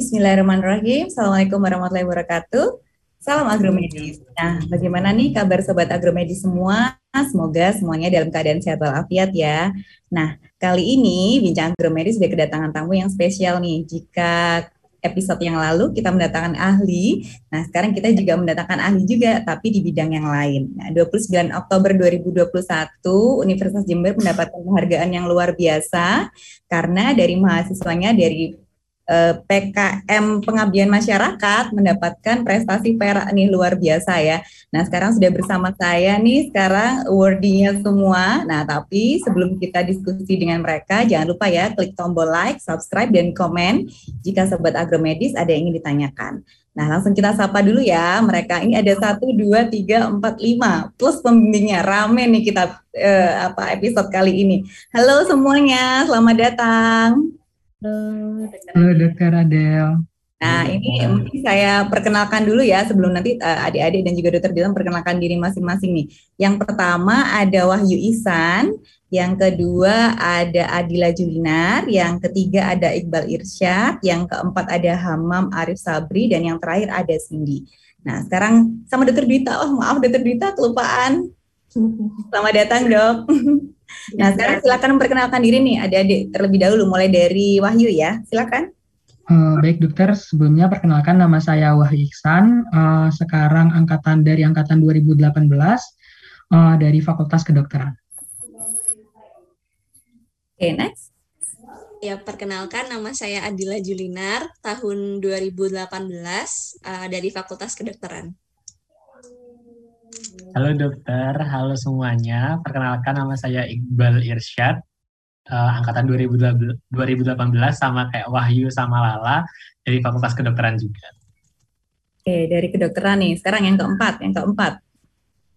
Bismillahirrahmanirrahim. Assalamualaikum warahmatullahi wabarakatuh. Salam agromedis. Nah, bagaimana nih kabar sobat agromedis semua? Semoga semuanya dalam keadaan sehat walafiat ya. Nah, kali ini Bincang Agromedis sudah kedatangan tamu yang spesial nih. Jika episode yang lalu kita mendatangkan ahli. Nah, sekarang kita juga mendatangkan ahli juga, tapi di bidang yang lain. Nah, 29 Oktober 2021, Universitas Jember mendapatkan penghargaan yang luar biasa karena dari mahasiswanya dari PKM Pengabdian Masyarakat mendapatkan prestasi perak nih luar biasa ya. Nah sekarang sudah bersama saya nih sekarang awardingnya semua. Nah tapi sebelum kita diskusi dengan mereka jangan lupa ya klik tombol like, subscribe dan komen jika sobat agromedis ada yang ingin ditanyakan. Nah langsung kita sapa dulu ya mereka ini ada satu dua tiga empat lima plus pembimbingnya rame nih kita eh, apa episode kali ini. Halo semuanya, selamat datang. Halo, Dokter Adel. Nah, ini mungkin saya perkenalkan dulu ya sebelum nanti uh, adik-adik dan juga dokter bilang perkenalkan diri masing-masing nih. Yang pertama ada Wahyu Isan, yang kedua ada Adila Julinar, yang ketiga ada Iqbal Irsyad, yang keempat ada Hamam Arif Sabri, dan yang terakhir ada Cindy. Nah, sekarang sama dokter Dita. Oh, maaf dokter Dita, kelupaan. Selamat datang, dok. Nah, sekarang silakan memperkenalkan diri nih adik-adik terlebih dahulu mulai dari Wahyu ya. Silakan. Uh, baik dokter, sebelumnya perkenalkan nama saya Wahyu Iksan, uh, sekarang angkatan dari angkatan 2018 uh, dari Fakultas Kedokteran. Oke, okay, next. Ya, perkenalkan nama saya Adila Julinar, tahun 2018 uh, dari Fakultas Kedokteran. Halo dokter, halo semuanya. Perkenalkan nama saya Iqbal Irsyad, uh, angkatan 2018 sama kayak Wahyu sama Lala dari Fakultas Kedokteran juga. Oke, dari kedokteran nih. Sekarang yang keempat, yang keempat.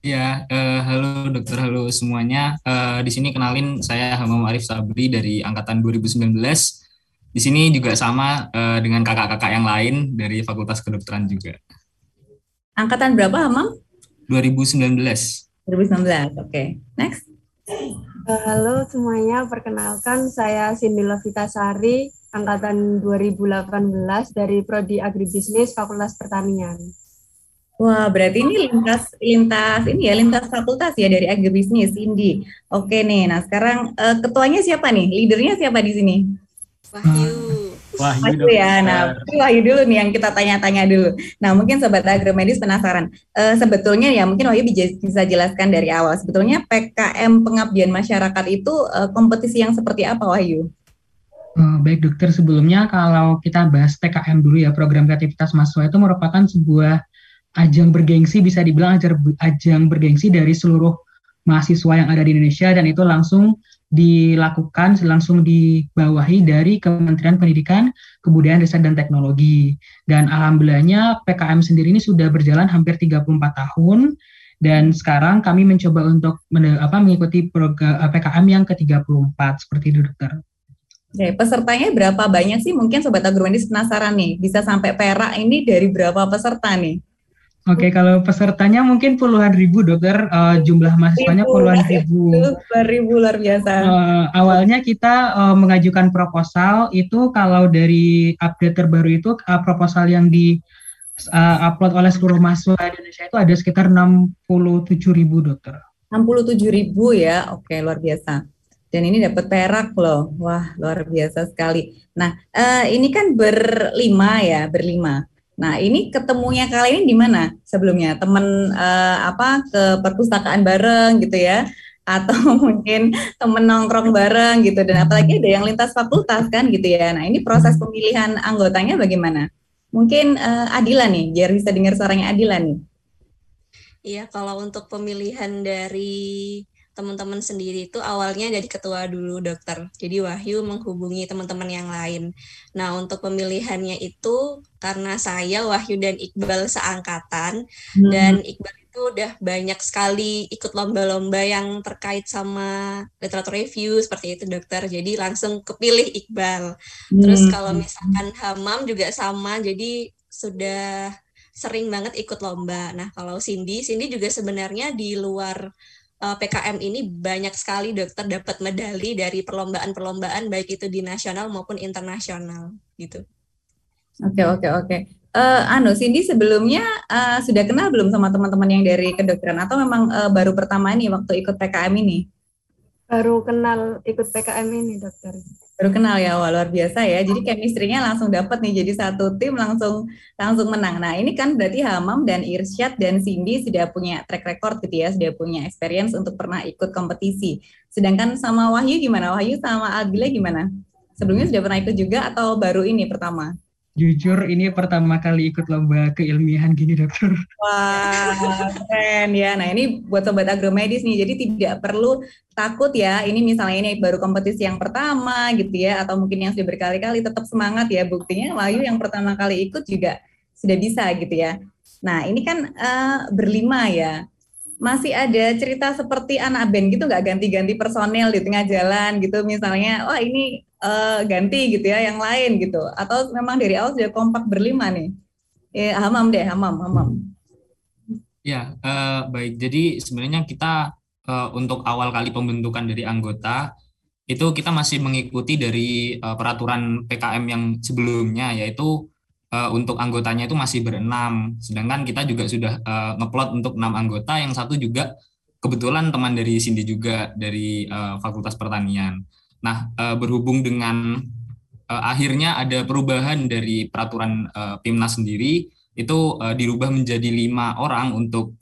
Ya, uh, halo dokter, halo semuanya. Uh, di sini kenalin saya Hamam Arif Sabri dari angkatan 2019. Di sini juga sama uh, dengan kakak-kakak yang lain dari Fakultas Kedokteran juga. Angkatan berapa, Hamam? 2019. 2019, oke. Okay. Next. Uh, halo semuanya, perkenalkan saya Cindy Lovita Sari, angkatan 2018 dari Prodi Agribisnis Fakultas Pertanian. Wah, berarti ini lintas lintas ini ya lintas fakultas ya dari agribisnis Cindy. Oke nih, nah sekarang uh, ketuanya siapa nih? Leadernya siapa di sini? Wahyu. Wahyu, Wahyu ya. Nah, Wahyu dulu nih yang kita tanya-tanya dulu. Nah, mungkin sobat agromedis penasaran. Uh, sebetulnya ya mungkin Wahyu bisa jelaskan dari awal. Sebetulnya PKM pengabdian masyarakat itu uh, kompetisi yang seperti apa Wahyu? Uh, baik dokter, sebelumnya kalau kita bahas PKM dulu ya, program kreativitas mahasiswa itu merupakan sebuah ajang bergengsi, bisa dibilang ajang bergengsi dari seluruh mahasiswa yang ada di Indonesia dan itu langsung dilakukan langsung dibawahi dari Kementerian Pendidikan, Kebudayaan, Riset dan Teknologi. Dan alhamdulillahnya PKM sendiri ini sudah berjalan hampir 34 tahun dan sekarang kami mencoba untuk apa, mengikuti program eh, PKM yang ke-34 seperti itu dokter. Oke, pesertanya berapa banyak sih? Mungkin Sobat Agromedis penasaran nih, bisa sampai perak ini dari berapa peserta nih? Oke, okay, kalau pesertanya mungkin puluhan ribu dokter, uh, jumlah mahasiswanya puluhan ribu. Puluhan ribu luar biasa. Uh, awalnya kita uh, mengajukan proposal itu kalau dari update terbaru itu uh, proposal yang di uh, upload oleh seluruh mahasiswa Indonesia itu ada sekitar 67 ribu dokter. 67 ribu ya, oke luar biasa. Dan ini dapat perak loh, wah luar biasa sekali. Nah uh, ini kan berlima ya, berlima. Nah, ini ketemunya kali ini di mana sebelumnya? Temen uh, apa ke perpustakaan bareng gitu ya? Atau mungkin temen nongkrong bareng gitu dan apalagi ada yang lintas fakultas kan gitu ya. Nah, ini proses pemilihan anggotanya bagaimana? Mungkin uh, Adila nih, biar bisa dengar suaranya Adila nih. Iya, kalau untuk pemilihan dari teman-teman sendiri itu awalnya dari ketua dulu dokter. Jadi Wahyu menghubungi teman-teman yang lain. Nah, untuk pemilihannya itu karena saya Wahyu dan Iqbal seangkatan hmm. dan Iqbal itu udah banyak sekali ikut lomba-lomba yang terkait sama literatur review seperti itu dokter. Jadi langsung kepilih Iqbal. Hmm. Terus kalau misalkan Hamam juga sama. Jadi sudah sering banget ikut lomba. Nah, kalau Cindy, Cindy juga sebenarnya di luar uh, eh, PKM ini banyak sekali dokter dapat medali dari perlombaan-perlombaan baik itu di nasional maupun internasional gitu. Oke oke oke. Uh, anu Cindy sebelumnya uh, sudah kenal belum sama teman-teman yang dari kedokteran atau memang uh, baru pertama ini waktu ikut PKM ini? Baru kenal ikut PKM ini dokter. Baru kenal ya, wah luar biasa ya. Jadi chemistry-nya langsung dapat nih, jadi satu tim langsung langsung menang. Nah ini kan berarti Hamam dan Irsyad dan Cindy sudah punya track record gitu ya, sudah punya experience untuk pernah ikut kompetisi. Sedangkan sama Wahyu gimana? Wahyu sama Agila gimana? Sebelumnya sudah pernah ikut juga atau baru ini pertama? Jujur ini pertama kali ikut lomba keilmiahan gini dokter. Wah keren ya. Nah ini buat sobat agromedis nih, jadi tidak perlu takut ya. Ini misalnya ini baru kompetisi yang pertama gitu ya, atau mungkin yang sudah berkali-kali tetap semangat ya. Buktinya Wahyu yang pertama kali ikut juga sudah bisa gitu ya. Nah ini kan uh, berlima ya. Masih ada cerita seperti anak band gitu nggak ganti-ganti personel di tengah jalan gitu misalnya, wah ini uh, ganti gitu ya yang lain gitu. Atau memang dari awal sudah kompak berlima nih. Ya hamam deh hamam hamam. Ya uh, baik. Jadi sebenarnya kita uh, untuk awal kali pembentukan dari anggota itu kita masih mengikuti dari uh, peraturan PKM yang sebelumnya yaitu uh, untuk anggotanya itu masih berenam. Sedangkan kita juga sudah uh, ngeplot untuk enam anggota. Yang satu juga kebetulan teman dari Cindy juga dari uh, Fakultas Pertanian Nah, uh, berhubung dengan uh, akhirnya ada perubahan dari peraturan uh, PIMNAS sendiri, itu uh, dirubah menjadi lima orang untuk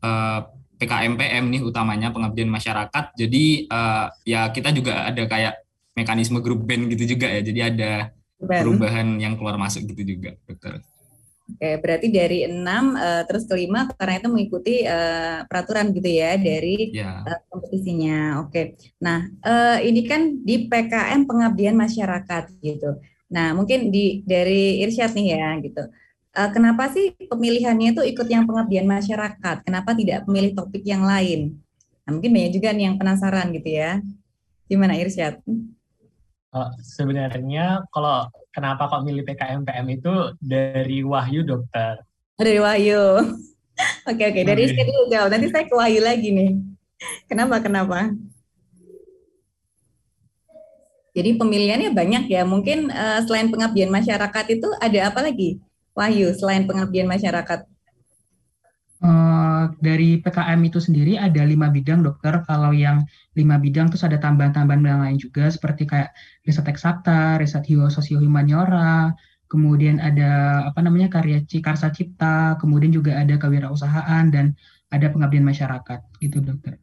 uh, PKMPM nih utamanya pengabdian masyarakat. Jadi uh, ya kita juga ada kayak mekanisme grup band gitu juga ya. Jadi ada perubahan yang keluar masuk gitu juga, dokter. Oke, berarti dari enam uh, terus kelima karena itu mengikuti uh, peraturan gitu ya dari yeah. Ya. uh, kompetisinya. Oke, nah uh, ini kan di PKM pengabdian masyarakat gitu. Nah mungkin di dari Irsyad nih ya gitu. Uh, kenapa sih pemilihannya itu ikut yang pengabdian masyarakat? Kenapa tidak memilih topik yang lain? Nah, mungkin banyak juga nih yang penasaran gitu ya. Gimana Irsyad? Uh, sebenarnya kalau kenapa kok milih PKMPM itu dari Wahyu dokter. Oh, dari Wahyu. oke oke dari okay. dulu jauh. Nanti saya ke Wahyu lagi nih. Kenapa kenapa? Jadi pemilihannya banyak ya. Mungkin uh, selain pengabdian masyarakat itu ada apa lagi? Wahyu selain pengabdian masyarakat. Uh, dari PKM itu sendiri ada lima bidang dokter. Kalau yang lima bidang terus ada tambahan-tambahan yang lain juga seperti kayak riset eksakta, riset sosio humaniora, kemudian ada apa namanya karya karsa cipta, kemudian juga ada kewirausahaan dan ada pengabdian masyarakat gitu dokter.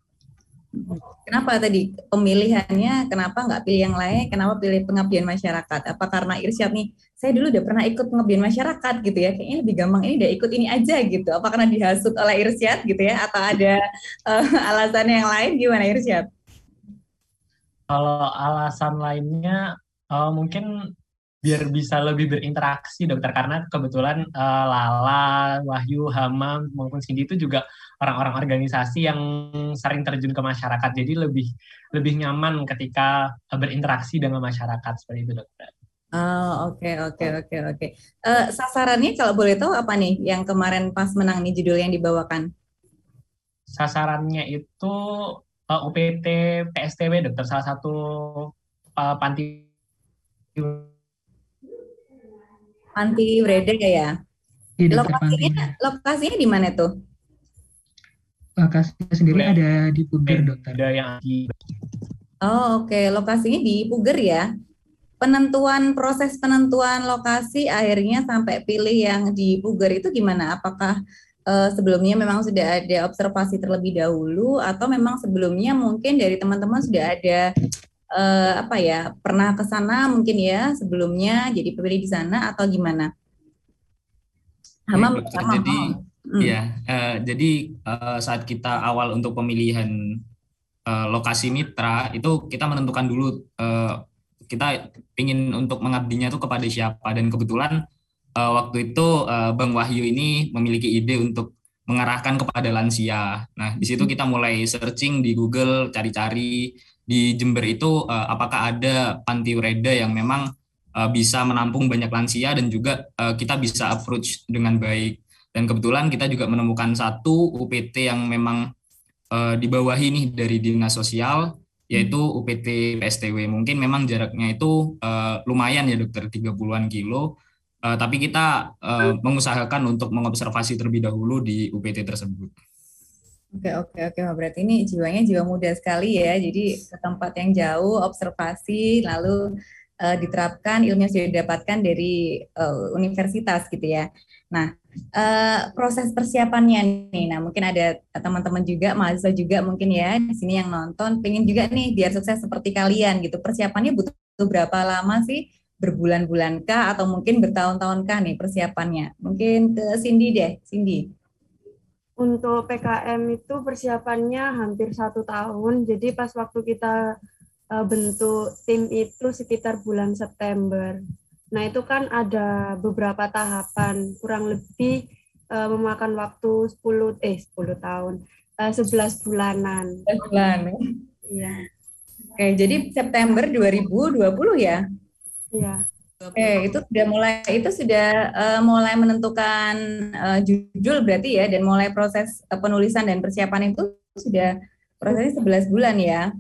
Kenapa tadi pemilihannya? Kenapa nggak pilih yang lain? Kenapa pilih pengabdian masyarakat? Apa karena Irsyad nih? Saya dulu udah pernah ikut pengabdian masyarakat gitu ya. Kayaknya lebih gampang ini udah ikut ini aja gitu. Apa karena dihasut oleh Irsyad gitu ya? Atau ada uh, alasan yang lain? Gimana Irsyad? Kalau alasan lainnya uh, mungkin biar bisa lebih berinteraksi dokter karena kebetulan uh, Lala, Wahyu, Hamam maupun Cindy itu juga orang-orang organisasi yang sering terjun ke masyarakat jadi lebih lebih nyaman ketika berinteraksi dengan masyarakat seperti itu dokter. Oh oke okay, oke okay, oke okay, oke. Uh, sasarannya kalau boleh tahu apa nih yang kemarin pas menang nih judul yang dibawakan? Sasarannya itu uh, eh, UPT PSTW dokter salah satu uh, panti panti Brede ya. Di lokasinya lokasinya di mana tuh? Lokasinya sendiri ada di Puger dokter. Ada yang di Oh oke okay. lokasinya di Puger ya. Penentuan proses penentuan lokasi akhirnya sampai pilih yang di Puger itu gimana? Apakah uh, sebelumnya memang sudah ada observasi terlebih dahulu atau memang sebelumnya mungkin dari teman-teman sudah ada uh, apa ya pernah ke sana mungkin ya sebelumnya jadi pilih di sana atau gimana? Hama pertama. Jadi hmm. ya uh, jadi uh, saat kita awal untuk pemilihan uh, lokasi mitra itu kita menentukan dulu uh, kita ingin untuk mengabdinya itu kepada siapa dan kebetulan uh, waktu itu uh, Bang Wahyu ini memiliki ide untuk mengarahkan kepada lansia. Nah, di situ hmm. kita mulai searching di Google, cari-cari di Jember itu uh, apakah ada panti ureda yang memang uh, bisa menampung banyak lansia dan juga uh, kita bisa approach dengan baik. Dan kebetulan kita juga menemukan satu UPT yang memang uh, dibawahi nih dari Dinas Sosial yaitu UPT PSTW. Mungkin memang jaraknya itu uh, lumayan ya dokter 30-an kilo uh, tapi kita uh, mengusahakan untuk mengobservasi terlebih dahulu di UPT tersebut. Oke oke oke berarti ini jiwanya jiwa muda sekali ya jadi ke tempat yang jauh observasi lalu uh, diterapkan ilmu yang sudah didapatkan dari uh, universitas gitu ya. Nah uh, proses persiapannya nih, nah mungkin ada teman-teman juga mahasiswa juga mungkin ya di sini yang nonton pengen juga nih biar sukses seperti kalian gitu. Persiapannya butuh berapa lama sih? Berbulan-bulan kah atau mungkin bertahun-tahun kah nih persiapannya? Mungkin ke Cindy deh, Cindy. Untuk PKM itu persiapannya hampir satu tahun. Jadi pas waktu kita uh, bentuk tim itu sekitar bulan September. Nah itu kan ada beberapa tahapan, kurang lebih uh, memakan waktu 10 eh 10 tahun, uh, 11 bulanan. 11 bulan. Iya. Oke, jadi September 2020 ya? Iya. Oke, itu sudah mulai itu sudah uh, mulai menentukan uh, judul berarti ya dan mulai proses uh, penulisan dan persiapan itu sudah prosesnya 11 bulan ya.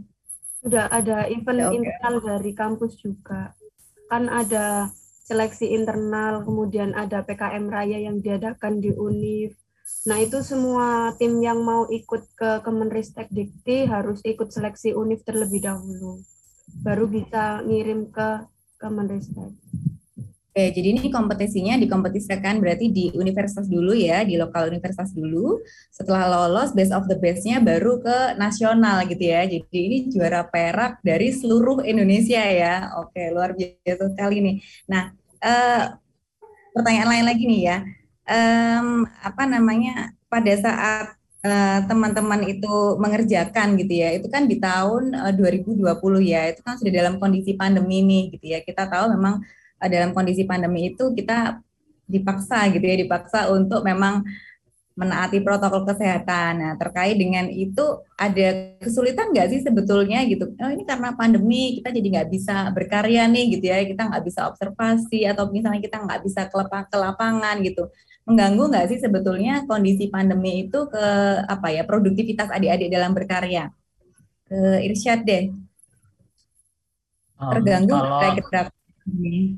Sudah ada event okay. internal dari kampus juga. Kan ada seleksi internal, kemudian ada PKM Raya yang diadakan di UNIF. Nah, itu semua tim yang mau ikut ke Kemenristek Dikti harus ikut seleksi UNIF terlebih dahulu. Baru bisa ngirim ke Kemenristek. Oke, jadi ini kompetisinya dikompetisikan berarti di universitas dulu ya, di lokal universitas dulu. Setelah lolos best of the best-nya baru ke nasional gitu ya. Jadi ini juara perak dari seluruh Indonesia ya. Oke, luar biasa sekali nih. Nah, eh, pertanyaan lain lagi nih ya. Apa namanya pada saat eh, teman-teman uh, itu mengerjakan gitu ya itu kan di tahun uh, 2020 ya itu kan sudah dalam kondisi pandemi nih gitu ya kita tahu memang dalam kondisi pandemi itu kita dipaksa gitu ya dipaksa untuk memang menaati protokol kesehatan. Nah terkait dengan itu ada kesulitan nggak sih sebetulnya gitu? Oh ini karena pandemi kita jadi nggak bisa berkarya nih gitu ya, kita nggak bisa observasi atau misalnya kita nggak bisa ke, ke lapangan gitu. Mengganggu nggak sih sebetulnya kondisi pandemi itu ke apa ya produktivitas adik-adik dalam berkarya? Ke Irsyad deh. Terganggu um, kalau... Oke.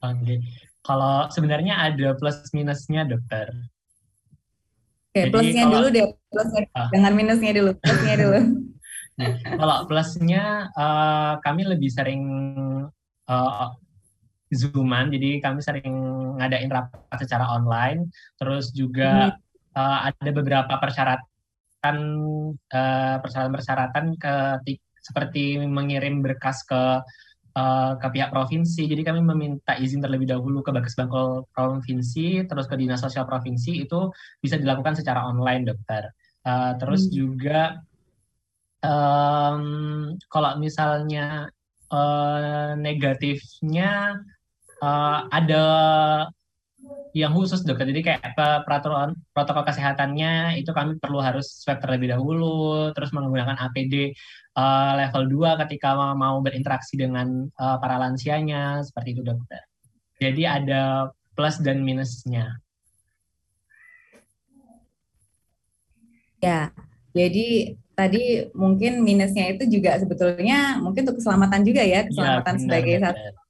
Okay. Kalau sebenarnya ada plus minusnya, dokter. Oke, okay, plusnya kalau, dulu deh, plusnya. Uh, jangan minusnya dulu, plusnya dulu. Nah, kalau plusnya, uh, kami lebih sering uh, zooman, jadi kami sering ngadain rapat secara online. Terus juga hmm. uh, ada beberapa persyaratan, uh, persyaratan-persyaratan ke seperti mengirim berkas ke uh, ke pihak provinsi. Jadi kami meminta izin terlebih dahulu ke Bagas Bangkol Provinsi, terus ke Dinas Sosial Provinsi itu bisa dilakukan secara online, dokter. Uh, terus hmm. juga um, kalau misalnya uh, negatifnya uh, ada yang khusus dokter. Jadi kayak peraturan protokol kesehatannya itu kami perlu harus swab terlebih dahulu, terus menggunakan APD uh, level 2 ketika mau berinteraksi dengan uh, para lansianya seperti itu dokter. Jadi ada plus dan minusnya. Ya, jadi tadi mungkin minusnya itu juga sebetulnya mungkin untuk keselamatan juga ya, keselamatan ya, benar, sebagai satu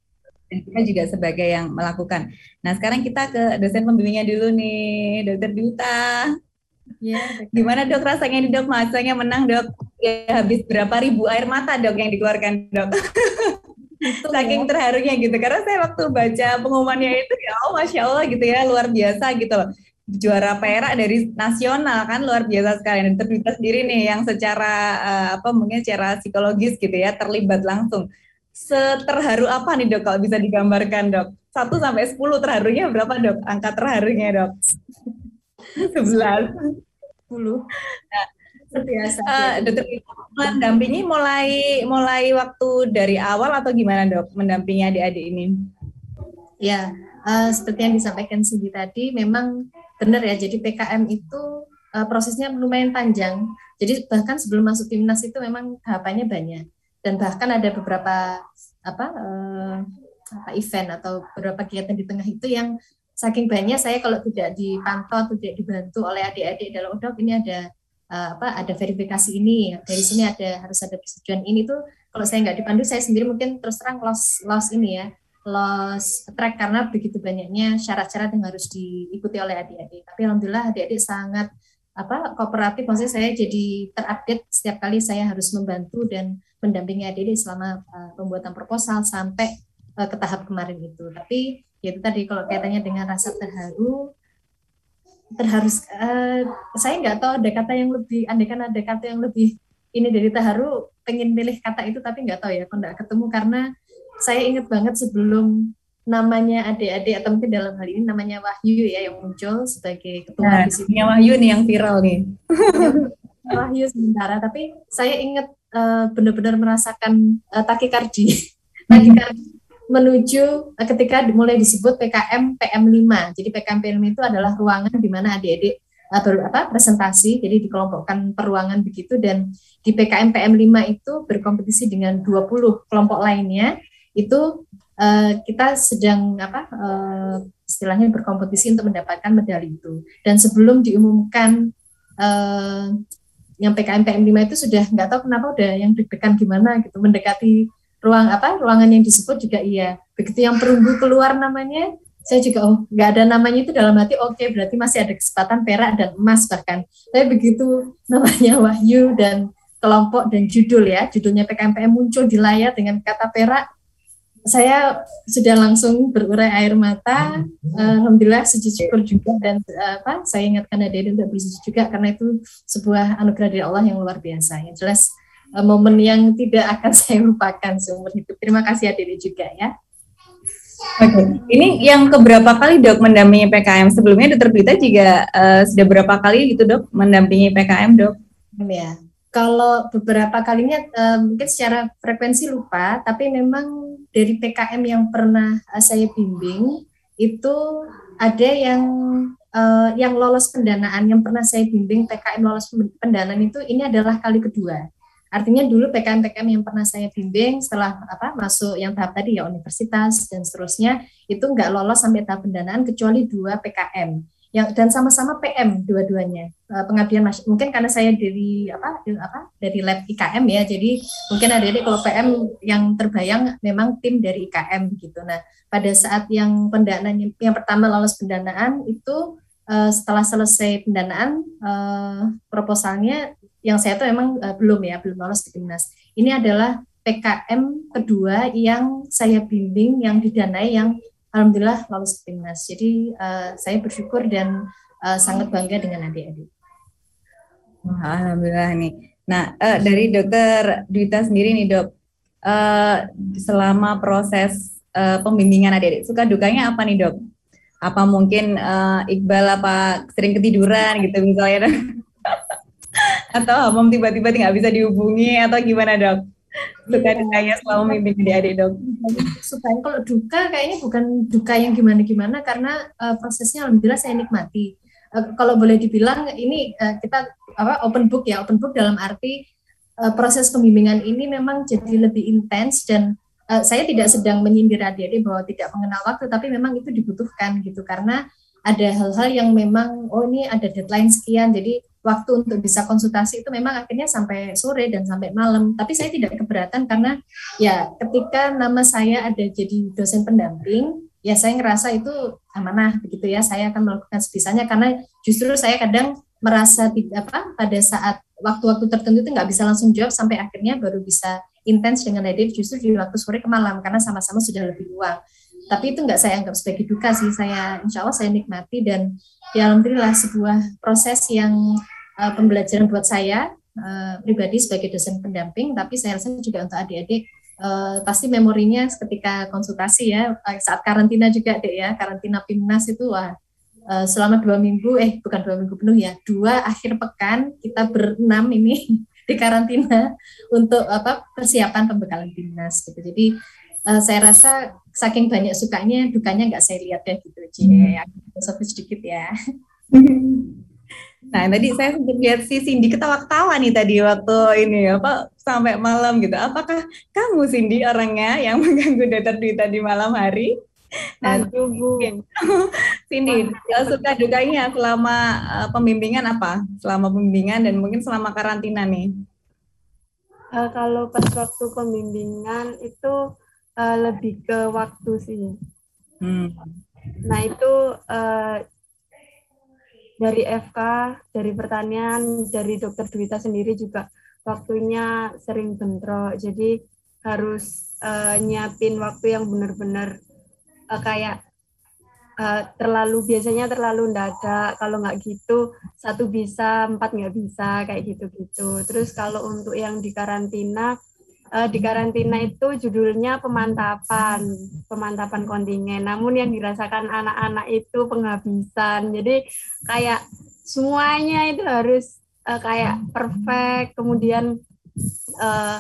dan kita juga sebagai yang melakukan. Nah, sekarang kita ke dosen pembimbingnya dulu nih, Dokter Duta. Ya, gimana dok rasanya nih dok mahasiswanya menang dok? Ya habis berapa ribu air mata dok yang dikeluarkan dok? Itu Saking ya. terharunya gitu. Karena saya waktu baca pengumumannya itu ya oh masya Allah gitu ya luar biasa gitu loh. Juara perak dari nasional kan luar biasa sekali. Dan terduta sendiri nih yang secara uh, apa mungkin secara psikologis gitu ya terlibat langsung seterharu apa nih dok kalau bisa digambarkan dok? Satu sampai sepuluh terharunya berapa dok? Angka terharunya dok? Sebelas. Sepuluh. Nah, biasa. Uh, dokter mendampingi mulai mulai waktu dari awal atau gimana dok mendampingi adik-adik ini? Ya, uh, seperti yang disampaikan Cindy tadi, memang benar ya. Jadi PKM itu uh, prosesnya lumayan panjang. Jadi bahkan sebelum masuk timnas itu memang tahapannya banyak dan bahkan ada beberapa apa, uh, apa event atau beberapa kegiatan di tengah itu yang saking banyak saya kalau tidak dipantau atau tidak dibantu oleh adik-adik dalam dok ini ada uh, apa ada verifikasi ini dari sini ada harus ada persetujuan ini tuh kalau saya nggak dipandu saya sendiri mungkin terus terang loss loss ini ya lost track karena begitu banyaknya syarat-syarat yang harus diikuti oleh adik-adik. Tapi alhamdulillah adik-adik sangat apa kooperatif maksudnya saya jadi terupdate setiap kali saya harus membantu dan mendampingi adik-adik selama uh, pembuatan proposal sampai uh, ke tahap kemarin itu. Tapi ya itu tadi kalau kaitannya dengan rasa terharu terharu uh, saya nggak tahu ada kata yang lebih andai kan ada kata yang lebih ini dari terharu pengen milih kata itu tapi nggak tahu ya kalau nggak ketemu karena saya ingat banget sebelum namanya adik-adik atau mungkin dalam hal ini namanya Wahyu ya yang muncul sebagai ketua nah, di sini. Wahyu nih yang viral nih. Wahyu sementara, tapi saya ingat uh, benar-benar merasakan uh, takikardi. takikardi menuju uh, ketika mulai disebut PKM PM5. Jadi PKM PM5 itu adalah ruangan di mana adik-adik ber, apa presentasi, jadi dikelompokkan peruangan begitu dan di PKM PM5 itu berkompetisi dengan 20 kelompok lainnya. Itu uh, kita sedang apa uh, istilahnya berkompetisi untuk mendapatkan medali itu. Dan sebelum diumumkan uh, yang PKM PM5 itu sudah nggak tahu kenapa udah yang deg-degan gimana gitu mendekati ruang apa ruangan yang disebut juga iya. Begitu yang perunggu keluar namanya saya juga oh nggak ada namanya itu dalam hati oke okay, berarti masih ada kesempatan perak dan emas bahkan tapi begitu namanya Wahyu dan kelompok dan judul ya judulnya PKMPM muncul di layar dengan kata perak saya sudah langsung berurai air mata. Alhamdulillah sujud syukur juga dan apa saya ingatkan Dede untuk bersujud juga karena itu sebuah anugerah dari Allah yang luar biasa. Yang jelas momen yang tidak akan saya lupakan seumur hidup. Terima kasih Dede juga ya. Oke, ini yang keberapa kali dok mendampingi PKM sebelumnya Dokter Brita juga uh, sudah berapa kali gitu dok mendampingi PKM dok? Ya, kalau beberapa kalinya uh, mungkin secara frekuensi lupa, tapi memang dari PKM yang pernah uh, saya bimbing itu ada yang uh, yang lolos pendanaan yang pernah saya bimbing PKM lolos pendanaan itu ini adalah kali kedua. Artinya dulu PKM-PKM yang pernah saya bimbing setelah apa masuk yang tahap tadi ya universitas dan seterusnya itu nggak lolos sampai tahap pendanaan kecuali dua PKM yang dan sama-sama PM dua-duanya. Uh, pengabdian mungkin karena saya dari apa apa dari lab IKM ya jadi mungkin ada adik kalau PM yang terbayang memang tim dari IKM gitu. Nah pada saat yang pendanaan yang, yang pertama lolos pendanaan itu uh, setelah selesai pendanaan uh, proposalnya yang saya tuh memang uh, belum ya belum lolos di timnas ini adalah PKM kedua yang saya bimbing yang didanai yang alhamdulillah lolos timnas. Jadi uh, saya bersyukur dan uh, sangat bangga dengan adik-adik. Alhamdulillah nih. Nah, uh, dari dokter Dwita sendiri nih dok, uh, selama proses uh, pembimbingan adik-adik, suka dukanya apa nih dok? Apa mungkin uh, Iqbal apa sering ketiduran gitu misalnya? Atau Hamam tiba-tiba nggak bisa dihubungi atau gimana dok? suka dukanya selama memimpin adik-adik dok. Supaya kalau duka kayaknya bukan duka yang gimana-gimana karena uh, prosesnya alhamdulillah saya nikmati. Uh, kalau boleh dibilang ini uh, kita apa open book ya open book dalam arti uh, proses pembimbingan ini memang jadi lebih intens dan uh, saya tidak sedang menyindir adik-adik bahwa tidak mengenal waktu tapi memang itu dibutuhkan gitu. Karena ada hal-hal yang memang oh ini ada deadline sekian jadi waktu untuk bisa konsultasi itu memang akhirnya sampai sore dan sampai malam. Tapi saya tidak keberatan karena ya ketika nama saya ada jadi dosen pendamping, ya saya ngerasa itu amanah begitu ya. Saya akan melakukan sebisanya karena justru saya kadang merasa tidak apa pada saat waktu-waktu tertentu itu nggak bisa langsung jawab sampai akhirnya baru bisa intens dengan Nadif justru di waktu sore ke malam karena sama-sama sudah lebih luang. Tapi itu nggak saya anggap sebagai duka sih. Saya insya Allah saya nikmati dan ya alhamdulillah sebuah proses yang uh, pembelajaran buat saya uh, pribadi sebagai dosen pendamping, tapi saya rasa juga untuk adik-adik uh, pasti memorinya ketika konsultasi ya saat karantina juga deh ya. Karantina Pimnas itu wah uh, selama dua minggu eh bukan dua minggu penuh ya dua akhir pekan kita berenam ini di karantina untuk apa persiapan pembekalan timnas gitu. Jadi uh, saya rasa saking banyak sukanya dukanya nggak saya lihat ya gitu aja hmm. ya sedikit ya Nah, tadi saya sempat lihat si Cindy ketawa-ketawa nih tadi waktu ini apa sampai malam gitu. Apakah kamu Cindy orangnya yang mengganggu Dokter Dwi tadi malam hari? Nah, Bu. Cindy, suka dukanya selama uh, pembimbingan apa? Selama pembimbingan dan mungkin selama karantina nih. Uh, kalau pas waktu pembimbingan itu uh, lebih ke waktu sih. Hmm. Nah itu uh, dari FK, dari pertanian, dari dokter Dwita sendiri juga waktunya sering bentrok. Jadi harus uh, nyiapin waktu yang benar-benar uh, kayak uh, terlalu biasanya terlalu ndadak. Kalau nggak gitu satu bisa, empat nggak bisa kayak gitu-gitu. Terus kalau untuk yang di karantina uh, di karantina itu judulnya pemantapan, pemantapan kontingen. Namun yang dirasakan anak-anak itu penghabisan. Jadi kayak semuanya itu harus uh, kayak perfect, kemudian uh,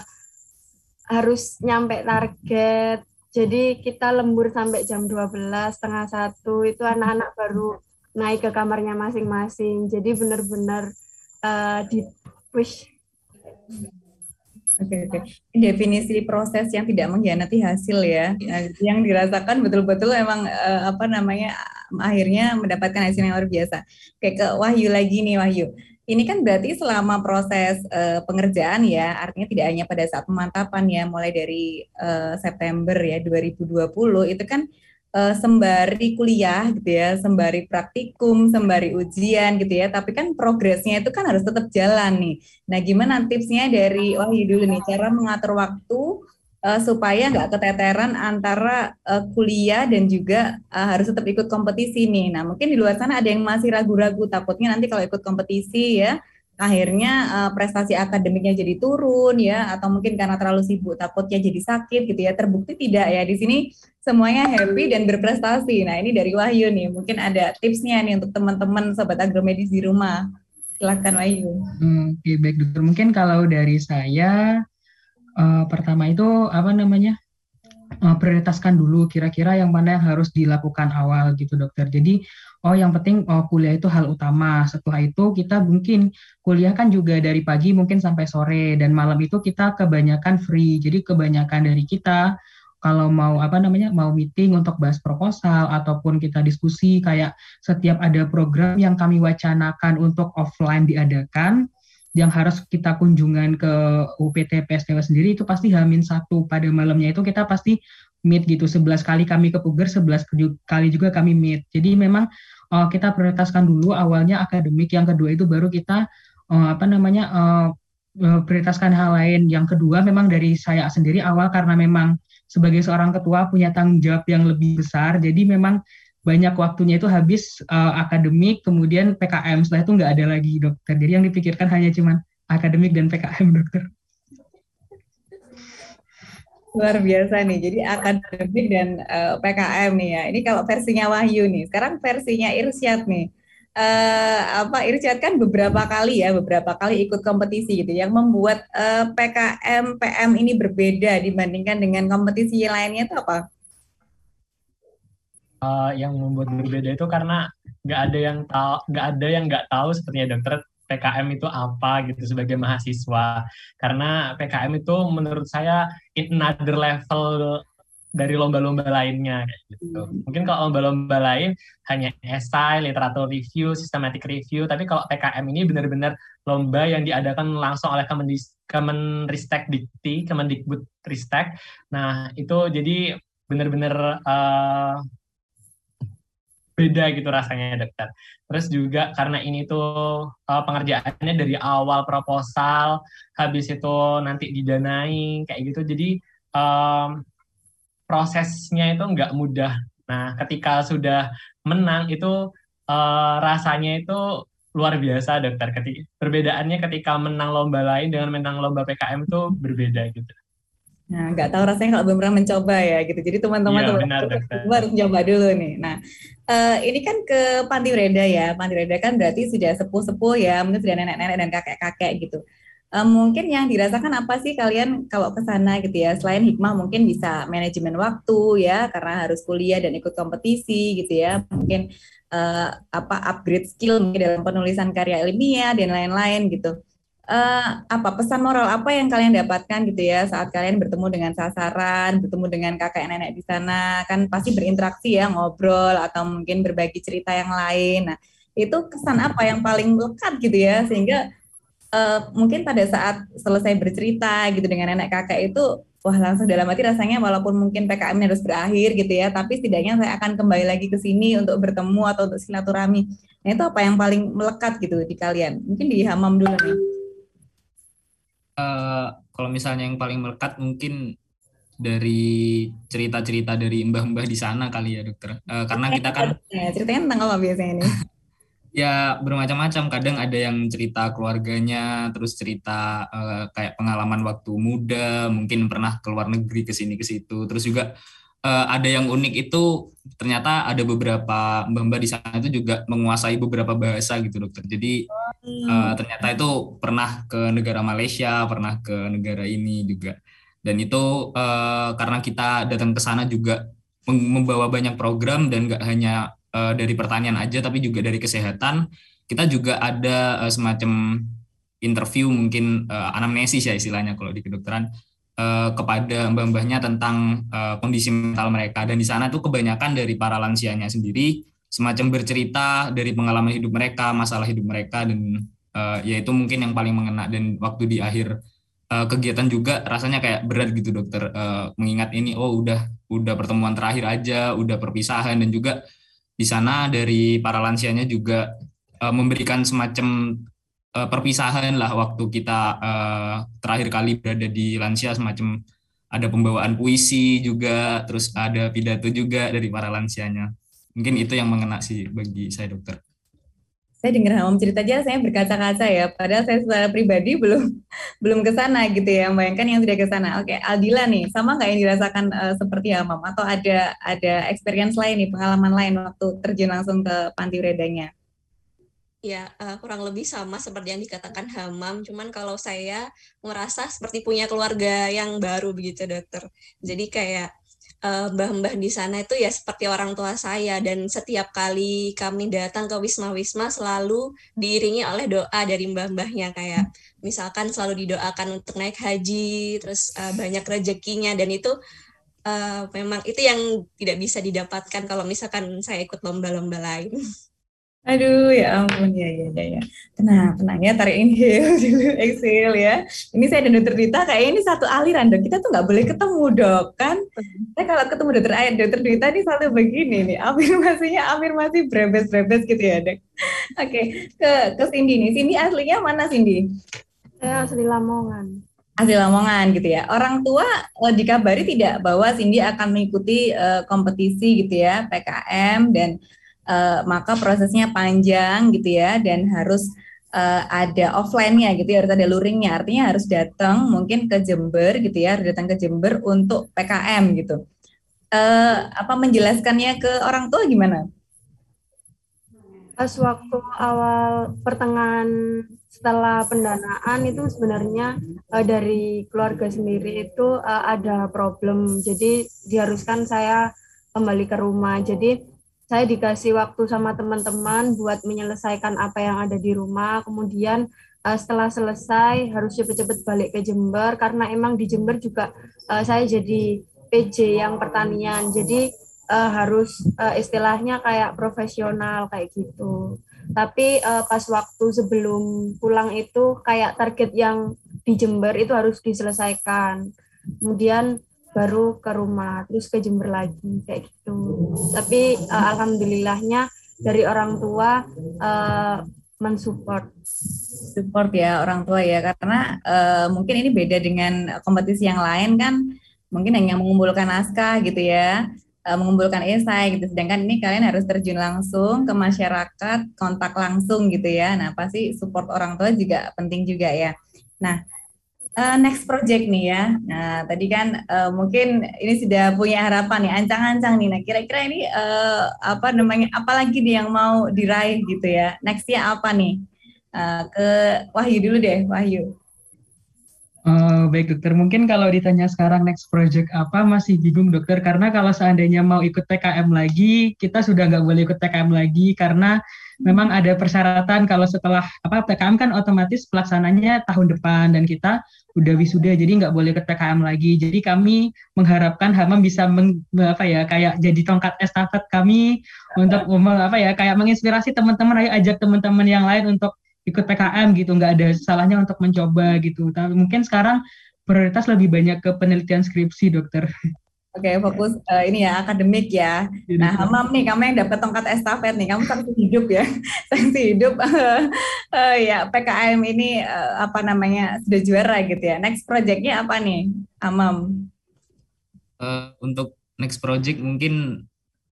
harus nyampe target. Jadi kita lembur sampai jam 12, setengah satu itu anak-anak baru naik ke kamarnya masing-masing. Jadi benar-benar uh, di push Oke, oke. Definisi proses yang tidak mengkhianati hasil ya, yang dirasakan betul-betul emang uh, apa namanya akhirnya mendapatkan hasil yang luar biasa. Oke, ke Wahyu lagi nih Wahyu. Ini kan berarti selama proses uh, pengerjaan ya, artinya tidak hanya pada saat pemantapan ya, mulai dari uh, September ya 2020 itu kan uh, sembari kuliah gitu ya, sembari praktikum, sembari ujian gitu ya. Tapi kan progresnya itu kan harus tetap jalan nih. Nah, gimana tipsnya dari Wahyu dulu nih cara mengatur waktu uh, supaya nggak keteteran antara uh, kuliah dan juga uh, harus tetap ikut kompetisi nih. Nah, mungkin di luar sana ada yang masih ragu-ragu takutnya nanti kalau ikut kompetisi ya akhirnya prestasi akademiknya jadi turun ya atau mungkin karena terlalu sibuk takutnya jadi sakit gitu ya terbukti tidak ya di sini semuanya happy dan berprestasi. Nah ini dari Wahyu nih. Mungkin ada tipsnya nih untuk teman-teman sobat agromedis di rumah. Silakan Wahyu. Hmm, oke okay, baik dokter. Mungkin kalau dari saya uh, pertama itu apa namanya uh, prioritaskan dulu kira-kira yang mana yang harus dilakukan awal gitu dokter. Jadi oh yang penting oh, kuliah itu hal utama. Setelah itu kita mungkin kuliah kan juga dari pagi mungkin sampai sore. Dan malam itu kita kebanyakan free. Jadi kebanyakan dari kita kalau mau apa namanya mau meeting untuk bahas proposal ataupun kita diskusi kayak setiap ada program yang kami wacanakan untuk offline diadakan yang harus kita kunjungan ke UPT PSTW sendiri itu pasti hamin satu pada malamnya itu kita pasti meet gitu 11 kali kami ke Puger 11 kali juga kami meet jadi memang uh, kita prioritaskan dulu awalnya akademik, yang kedua itu baru kita uh, apa namanya uh, prioritaskan hal lain. Yang kedua memang dari saya sendiri awal karena memang sebagai seorang ketua punya tanggung jawab yang lebih besar, jadi memang banyak waktunya itu habis uh, akademik, kemudian PKM. Setelah itu nggak ada lagi dokter. Jadi yang dipikirkan hanya cuma akademik dan PKM dokter. Luar biasa nih. Jadi akademik dan uh, eh, PKM nih ya. Ini kalau versinya Wahyu nih. Sekarang versinya Irsyad nih. Uh, apa Irsyad kan beberapa kali ya, beberapa kali ikut kompetisi gitu. Yang membuat uh, eh, PKM PM ini berbeda dibandingkan dengan kompetisi lainnya itu apa? Uh, yang membuat berbeda itu karena nggak ada yang tahu, nggak ada yang nggak tahu sepertinya dokter PKM itu apa gitu sebagai mahasiswa karena PKM itu menurut saya in another level dari lomba-lomba lainnya gitu. Hmm. Mungkin kalau lomba-lomba lain hanya esai, literatur review, systematic review, tapi kalau PKM ini benar-benar lomba yang diadakan langsung oleh Kemenristek Dikti, Kemendikbud Ristek. Nah, itu jadi benar-benar uh, beda gitu rasanya dokter. Terus juga karena ini tuh uh, pengerjaannya dari awal proposal, habis itu nanti didanai kayak gitu. Jadi um, prosesnya itu nggak mudah. Nah, ketika sudah menang itu uh, rasanya itu luar biasa dokter. Ketika perbedaannya ketika menang lomba lain dengan menang lomba PKM itu berbeda gitu. Nah, nggak tahu rasanya kalau belum pernah mencoba ya gitu. Jadi teman-teman ya, teman harus coba dulu nih. Nah, uh, ini kan ke Panti Reda ya. Panti Reda kan berarti sudah sepuh-sepuh ya, mungkin sudah nenek-nenek dan kakek-kakek gitu. Uh, mungkin yang dirasakan apa sih kalian kalau ke sana gitu ya? Selain hikmah mungkin bisa manajemen waktu ya, karena harus kuliah dan ikut kompetisi gitu ya. Mungkin uh, apa upgrade skill dalam penulisan karya ilmiah dan lain-lain gitu uh, apa pesan moral apa yang kalian dapatkan gitu ya saat kalian bertemu dengan sasaran, bertemu dengan kakek nenek di sana, kan pasti berinteraksi ya, ngobrol atau mungkin berbagi cerita yang lain. Nah, itu kesan apa yang paling lekat gitu ya sehingga uh, mungkin pada saat selesai bercerita gitu dengan nenek kakek itu wah langsung dalam hati rasanya walaupun mungkin PKM harus berakhir gitu ya, tapi setidaknya saya akan kembali lagi ke sini untuk bertemu atau untuk silaturahmi. Nah itu apa yang paling melekat gitu di kalian? Mungkin di Hamam dulu nih. Uh, kalau misalnya yang paling melekat mungkin dari cerita-cerita dari mbah-mbah di sana kali ya dokter. Uh, karena kita kan ya, ceritanya tentang apa biasanya ini? Ya bermacam-macam. Kadang ada yang cerita keluarganya, terus cerita uh, kayak pengalaman waktu muda, mungkin pernah ke luar negeri ke sini ke situ. Terus juga uh, ada yang unik itu ternyata ada beberapa mbah-mbah di sana itu juga menguasai beberapa bahasa gitu dokter. Jadi uh, ternyata itu pernah ke negara Malaysia, pernah ke negara ini juga dan itu uh, karena kita datang ke sana juga membawa banyak program dan nggak hanya uh, dari pertanian aja tapi juga dari kesehatan. Kita juga ada uh, semacam interview mungkin uh, anamnesis ya istilahnya kalau di kedokteran uh, kepada mbah-mbahnya tentang uh, kondisi mental mereka. Dan di sana tuh kebanyakan dari para lansianya sendiri semacam bercerita dari pengalaman hidup mereka masalah hidup mereka dan uh, ya itu mungkin yang paling mengena. Dan waktu di akhir uh, kegiatan juga rasanya kayak berat gitu dokter uh, mengingat ini oh udah udah pertemuan terakhir aja udah perpisahan dan juga di sana dari para lansianya juga uh, memberikan semacam uh, perpisahan lah waktu kita uh, terakhir kali berada di lansia semacam ada pembawaan puisi juga terus ada pidato juga dari para lansianya. Mungkin itu yang mengena sih bagi saya dokter saya dengar Hamam cerita aja saya berkaca-kaca ya. Padahal saya secara pribadi belum belum ke sana gitu ya. Bayangkan yang sudah ke sana. Oke Aldila nih sama nggak yang dirasakan uh, seperti Hamam atau ada ada experience lain nih pengalaman lain waktu terjun langsung ke panti redanya Ya, uh, kurang lebih sama seperti yang dikatakan Hamam, cuman kalau saya merasa seperti punya keluarga yang baru begitu, dokter. Jadi kayak uh, mbah-mbah di sana itu ya seperti orang tua saya. Dan setiap kali kami datang ke wisma-wisma selalu diiringi oleh doa dari mbah-mbahnya. Kayak misalkan selalu didoakan untuk naik haji terus uh, banyak rezekinya. Dan itu uh, memang itu yang tidak bisa didapatkan kalau misalkan saya ikut lomba-lomba lain. Aduh, ya ampun, ya, ya, ya, ya. Tenang, tenang ya, tarik inhale dulu, exhale ya. Ini saya dan dokter Dita, kayak ini satu aliran dok. Kita tuh nggak boleh ketemu dok, kan? Saya kalau ketemu dokter Ayat, dokter Dita ini selalu begini nih, afirmasinya afirmasi brebes-brebes gitu ya dok. Oke, ke ke Cindy nih. Cindy aslinya mana Cindy? Saya asli Lamongan. Asli Lamongan gitu ya. Orang tua uh, dikabari tidak bahwa Cindy akan mengikuti uh, kompetisi gitu ya, PKM dan uh, maka prosesnya panjang gitu ya dan harus uh, ada offline-nya gitu ya, harus ada luringnya. Artinya harus datang mungkin ke Jember gitu ya, harus datang ke Jember untuk PKM gitu. Uh, apa menjelaskannya ke orang tua gimana? Pas waktu awal pertengahan setelah pendanaan itu sebenarnya uh, dari keluarga sendiri itu uh, ada problem. Jadi diharuskan saya kembali ke rumah. Jadi saya dikasih waktu sama teman-teman buat menyelesaikan apa yang ada di rumah. Kemudian uh, setelah selesai harus cepet-cepet balik ke Jember karena emang di Jember juga uh, saya jadi PJ yang pertanian. Jadi uh, harus uh, istilahnya kayak profesional kayak gitu. Tapi uh, pas waktu sebelum pulang itu kayak target yang di Jember itu harus diselesaikan. Kemudian baru ke rumah terus ke Jember lagi kayak gitu. Tapi uh, alhamdulillahnya dari orang tua uh, mensupport. Support ya orang tua ya karena uh, mungkin ini beda dengan kompetisi yang lain kan. Mungkin hanya mengumpulkan naskah gitu ya mengumpulkan esai gitu. Sedangkan ini kalian harus terjun langsung ke masyarakat kontak langsung gitu ya. Nah pasti support orang tua juga penting juga ya. Nah uh, next project nih ya. Nah, tadi kan uh, mungkin ini sudah punya harapan nih, ancang-ancang nih. Nah, kira-kira ini uh, apa namanya, apalagi nih yang mau diraih gitu ya. Nextnya apa nih? Uh, ke Wahyu dulu deh, Wahyu. Uh, baik dokter, mungkin kalau ditanya sekarang next project apa masih bingung dokter. Karena kalau seandainya mau ikut PKM lagi kita sudah nggak boleh ikut PKM lagi karena memang ada persyaratan kalau setelah apa PKM kan otomatis pelaksananya tahun depan dan kita udah wisuda jadi nggak boleh ke TKM lagi. Jadi kami mengharapkan Hamam bisa meng, apa ya kayak jadi tongkat estafet kami untuk apa ya kayak menginspirasi teman-teman. Ayo ajak teman-teman yang lain untuk ikut PKM gitu nggak ada salahnya untuk mencoba gitu tapi mungkin sekarang prioritas lebih banyak ke penelitian skripsi dokter Oke, okay, fokus uh, ini ya akademik ya. Nah, Hamam nih, kamu yang dapat tongkat estafet nih, kamu saksi hidup ya, saksi hidup. uh, ya, PKM ini uh, apa namanya sudah juara gitu ya. Next projectnya apa nih, Hamam? Uh, untuk next project mungkin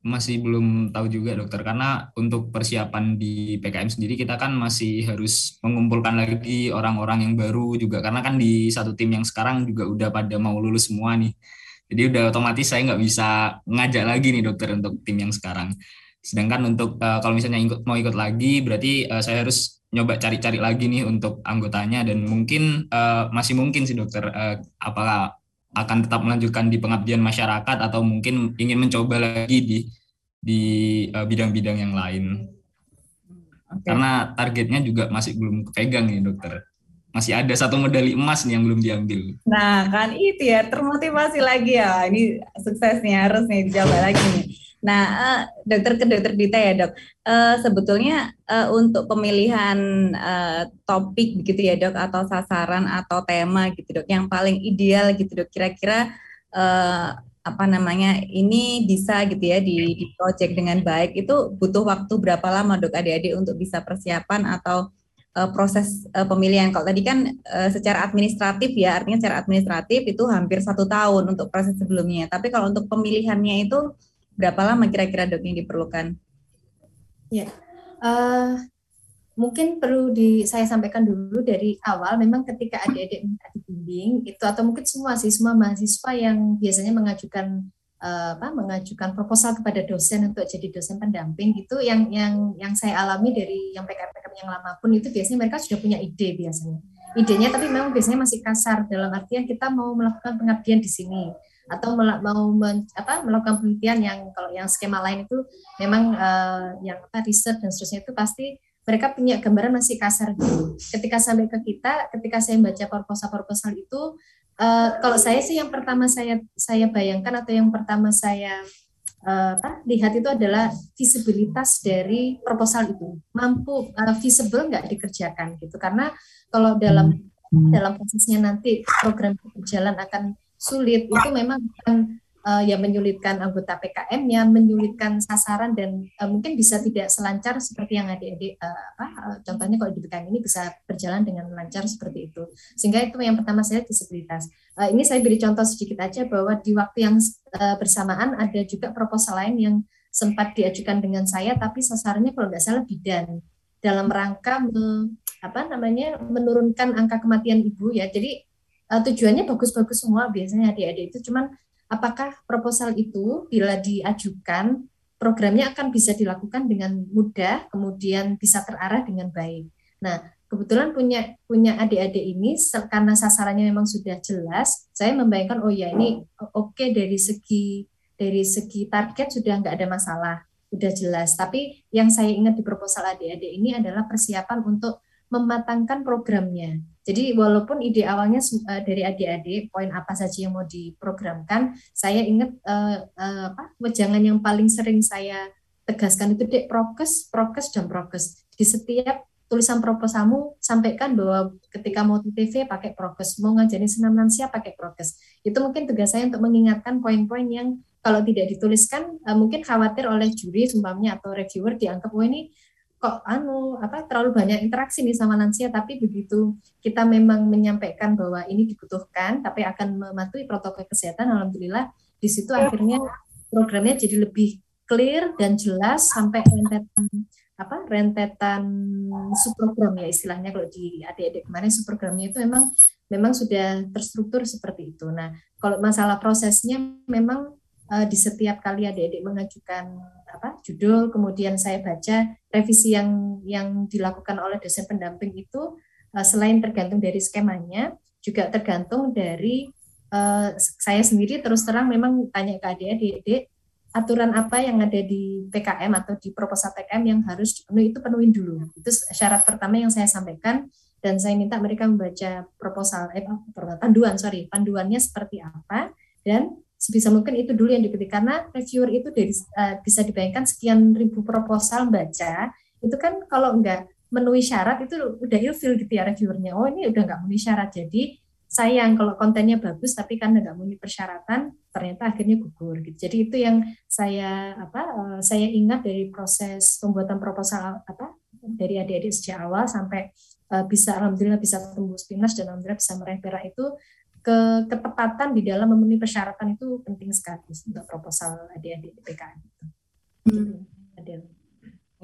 masih belum tahu juga dokter. Karena untuk persiapan di PKM sendiri kita kan masih harus mengumpulkan lagi orang-orang yang baru juga. Karena kan di satu tim yang sekarang juga udah pada mau lulus semua nih. Jadi udah otomatis saya nggak bisa ngajak lagi nih dokter untuk tim yang sekarang. Sedangkan untuk uh, kalau misalnya ikut, mau ikut lagi berarti uh, saya harus nyoba cari-cari lagi nih untuk anggotanya. Dan mungkin uh, masih mungkin sih dokter uh, apakah akan tetap melanjutkan di pengabdian masyarakat atau mungkin ingin mencoba lagi di di uh, bidang-bidang yang lain. Okay. Karena targetnya juga masih belum kepegang nih dokter. Masih ada satu medali emas nih yang belum diambil. Nah kan itu ya termotivasi lagi ya. Ini suksesnya harus nih dicoba lagi nih. Nah, uh, dokter ke dokter Dita ya dok, uh, sebetulnya uh, untuk pemilihan uh, topik gitu ya dok, atau sasaran atau tema gitu dok, yang paling ideal gitu dok, kira-kira uh, apa namanya ini bisa gitu ya di, di project dengan baik itu butuh waktu berapa lama dok adik-adik untuk bisa persiapan atau uh, proses uh, pemilihan? Kalau tadi kan uh, secara administratif ya artinya secara administratif itu hampir satu tahun untuk proses sebelumnya. Tapi kalau untuk pemilihannya itu berapa lama kira-kira dok yang diperlukan? Ya, uh, mungkin perlu di saya sampaikan dulu dari awal. Memang ketika adik-adik minta dibimbing itu atau mungkin semua sih semua mahasiswa yang biasanya mengajukan uh, apa mengajukan proposal kepada dosen untuk jadi dosen pendamping itu yang yang yang saya alami dari yang PKM-PKM yang lama pun itu biasanya mereka sudah punya ide biasanya idenya tapi memang biasanya masih kasar dalam artian kita mau melakukan pengabdian di sini atau mau men, apa, melakukan penelitian yang kalau yang skema lain itu memang uh, yang apa riset dan seterusnya itu pasti mereka punya gambaran masih kasar gitu. Ketika sampai ke kita, ketika saya membaca proposal-proposal itu, uh, kalau saya sih yang pertama saya saya bayangkan atau yang pertama saya uh, apa, lihat itu adalah visibilitas dari proposal itu mampu uh, visible nggak dikerjakan gitu. Karena kalau dalam hmm. dalam prosesnya nanti program berjalan akan sulit itu memang akan uh, ya menyulitkan anggota PKM-nya, menyulitkan sasaran dan uh, mungkin bisa tidak selancar seperti yang adik-adik uh, apa uh, contohnya kalau di PKM ini bisa berjalan dengan lancar seperti itu. Sehingga itu yang pertama saya disabilitas. Uh, ini saya beri contoh sedikit aja bahwa di waktu yang uh, bersamaan ada juga proposal lain yang sempat diajukan dengan saya tapi sasarannya kalau nggak salah bidan dalam rangka me, apa namanya menurunkan angka kematian ibu ya. Jadi uh, tujuannya bagus-bagus semua biasanya adik-adik itu cuman apakah proposal itu bila diajukan programnya akan bisa dilakukan dengan mudah kemudian bisa terarah dengan baik. Nah, kebetulan punya punya adik-adik ini karena sasarannya memang sudah jelas, saya membayangkan oh ya ini oke okay dari segi dari segi target sudah nggak ada masalah, sudah jelas. Tapi yang saya ingat di proposal adik-adik ini adalah persiapan untuk mematangkan programnya. Jadi walaupun ide awalnya uh, dari adik-adik poin apa saja yang mau diprogramkan, saya ingat uh, uh, apa wejangan yang paling sering saya tegaskan itu dek prokes, prokes dan prokes. Di setiap tulisan proposalmu sampaikan bahwa ketika mau TV pakai prokes, mau ngajarin senam lansia pakai prokes. Itu mungkin tugas saya untuk mengingatkan poin-poin yang kalau tidak dituliskan mungkin khawatir oleh juri sumpahnya atau reviewer dianggap oh ini kok anu apa terlalu banyak interaksi nih sama lansia tapi begitu kita memang menyampaikan bahwa ini dibutuhkan tapi akan mematuhi protokol kesehatan alhamdulillah di situ akhirnya programnya jadi lebih clear dan jelas sampai rentetan apa rentetan subprogram ya istilahnya kalau di adik-adik kemarin subprogramnya itu memang memang sudah terstruktur seperti itu. Nah, kalau masalah prosesnya memang uh, di setiap kali adik-adik mengajukan apa judul, kemudian saya baca revisi yang yang dilakukan oleh dosen pendamping itu uh, selain tergantung dari skemanya, juga tergantung dari uh, saya sendiri terus terang memang tanya ke adik-adik aturan apa yang ada di PKM atau di proposal PKM yang harus dipenuhi itu penuhin dulu. Itu syarat pertama yang saya sampaikan dan saya minta mereka membaca proposal eh panduan sorry panduannya seperti apa dan sebisa mungkin itu dulu yang diketik karena reviewer itu dari uh, bisa dibayangkan sekian ribu proposal baca itu kan kalau enggak memenuhi syarat itu udah ilfil gitu ya reviewernya. Oh ini udah nggak memenuhi syarat. Jadi sayang kalau kontennya bagus tapi karena nggak memenuhi persyaratan ternyata akhirnya gugur gitu. Jadi itu yang saya apa uh, saya ingat dari proses pembuatan proposal apa dari adik-adik sejak awal sampai uh, bisa alhamdulillah bisa tembus pinnas dan alhamdulillah bisa meraih perak itu ke ketepatan di dalam memenuhi persyaratan itu penting sekali untuk proposal adik-adik di PKN itu. Hmm.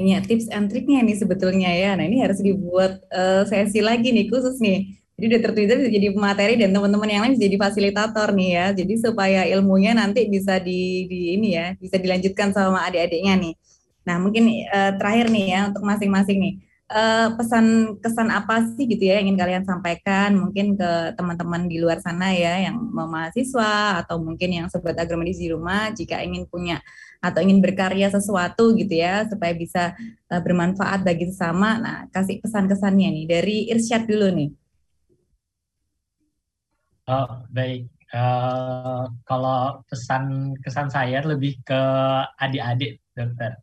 Ini tips and triknya nih sebetulnya ya. Nah ini harus dibuat uh, sesi lagi nih khusus nih jadi Dr. Twitter bisa jadi materi dan teman-teman yang lain bisa jadi fasilitator nih ya. Jadi supaya ilmunya nanti bisa di, di ini ya, bisa dilanjutkan sama adik-adiknya nih. Nah, mungkin uh, terakhir nih ya untuk masing-masing nih. Uh, pesan kesan apa sih gitu ya yang ingin kalian sampaikan mungkin ke teman-teman di luar sana ya yang mahasiswa atau mungkin yang sobat agronomis di rumah jika ingin punya atau ingin berkarya sesuatu gitu ya supaya bisa uh, bermanfaat bagi sesama. Nah, kasih pesan-kesannya nih dari Irsyad dulu nih. Oh, baik. Uh, kalau pesan kesan saya lebih ke adik-adik, dokter.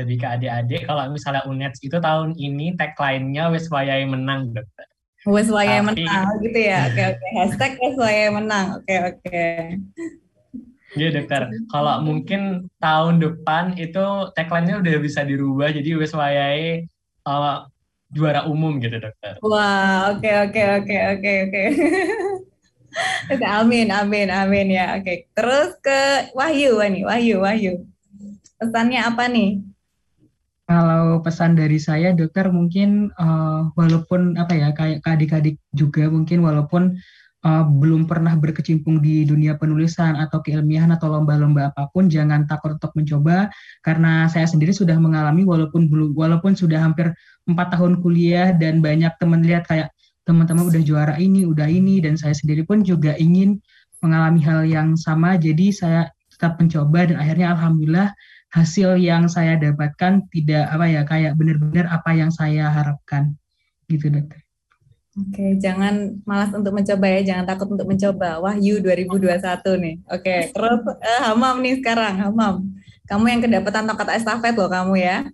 Lebih ke adik-adik. Kalau misalnya UNED itu tahun ini tagline-nya wes wayai menang, dokter. Wes wayai menang, gitu ya. Oke, oke. Hashtag wes wayai menang. Oke, oke. Iya dokter. Kalau mungkin tahun depan itu tagline-nya udah bisa dirubah jadi wes wayai uh, juara umum gitu dokter. Wah, oke oke oke oke oke. amin, amin, amin ya. Oke, terus ke Wahyu, nih, Wahyu, Wahyu. Pesannya apa nih? Kalau pesan dari saya, dokter mungkin uh, walaupun apa ya kayak adik-adik juga mungkin walaupun uh, belum pernah berkecimpung di dunia penulisan atau keilmiahan atau lomba-lomba apa pun, jangan takut untuk mencoba karena saya sendiri sudah mengalami walaupun belum walaupun sudah hampir empat tahun kuliah dan banyak teman lihat kayak teman-teman udah juara ini, udah ini, dan saya sendiri pun juga ingin mengalami hal yang sama. Jadi saya tetap mencoba dan akhirnya alhamdulillah hasil yang saya dapatkan tidak apa ya kayak benar-benar apa yang saya harapkan gitu dokter. Oke, jangan malas untuk mencoba ya, jangan takut untuk mencoba. Wahyu 2021 nih. Oke, terus uh, Hamam nih sekarang, Hamam. Kamu yang kedapatan tongkat estafet loh kamu ya.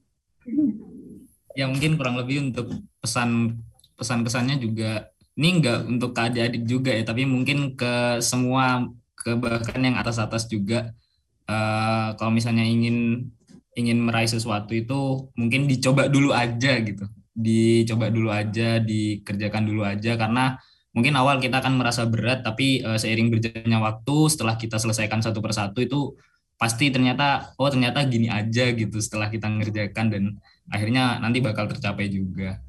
Ya mungkin kurang lebih untuk pesan pesan-pesannya juga ini enggak untuk ke adik-adik juga ya, tapi mungkin ke semua ke bahkan yang atas-atas juga uh, kalau misalnya ingin ingin meraih sesuatu itu mungkin dicoba dulu aja gitu. Dicoba dulu aja, dikerjakan dulu aja karena mungkin awal kita akan merasa berat tapi uh, seiring berjalannya waktu setelah kita selesaikan satu persatu itu pasti ternyata oh ternyata gini aja gitu setelah kita ngerjakan dan akhirnya nanti bakal tercapai juga.